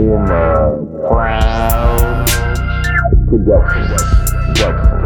in a cloud production. production.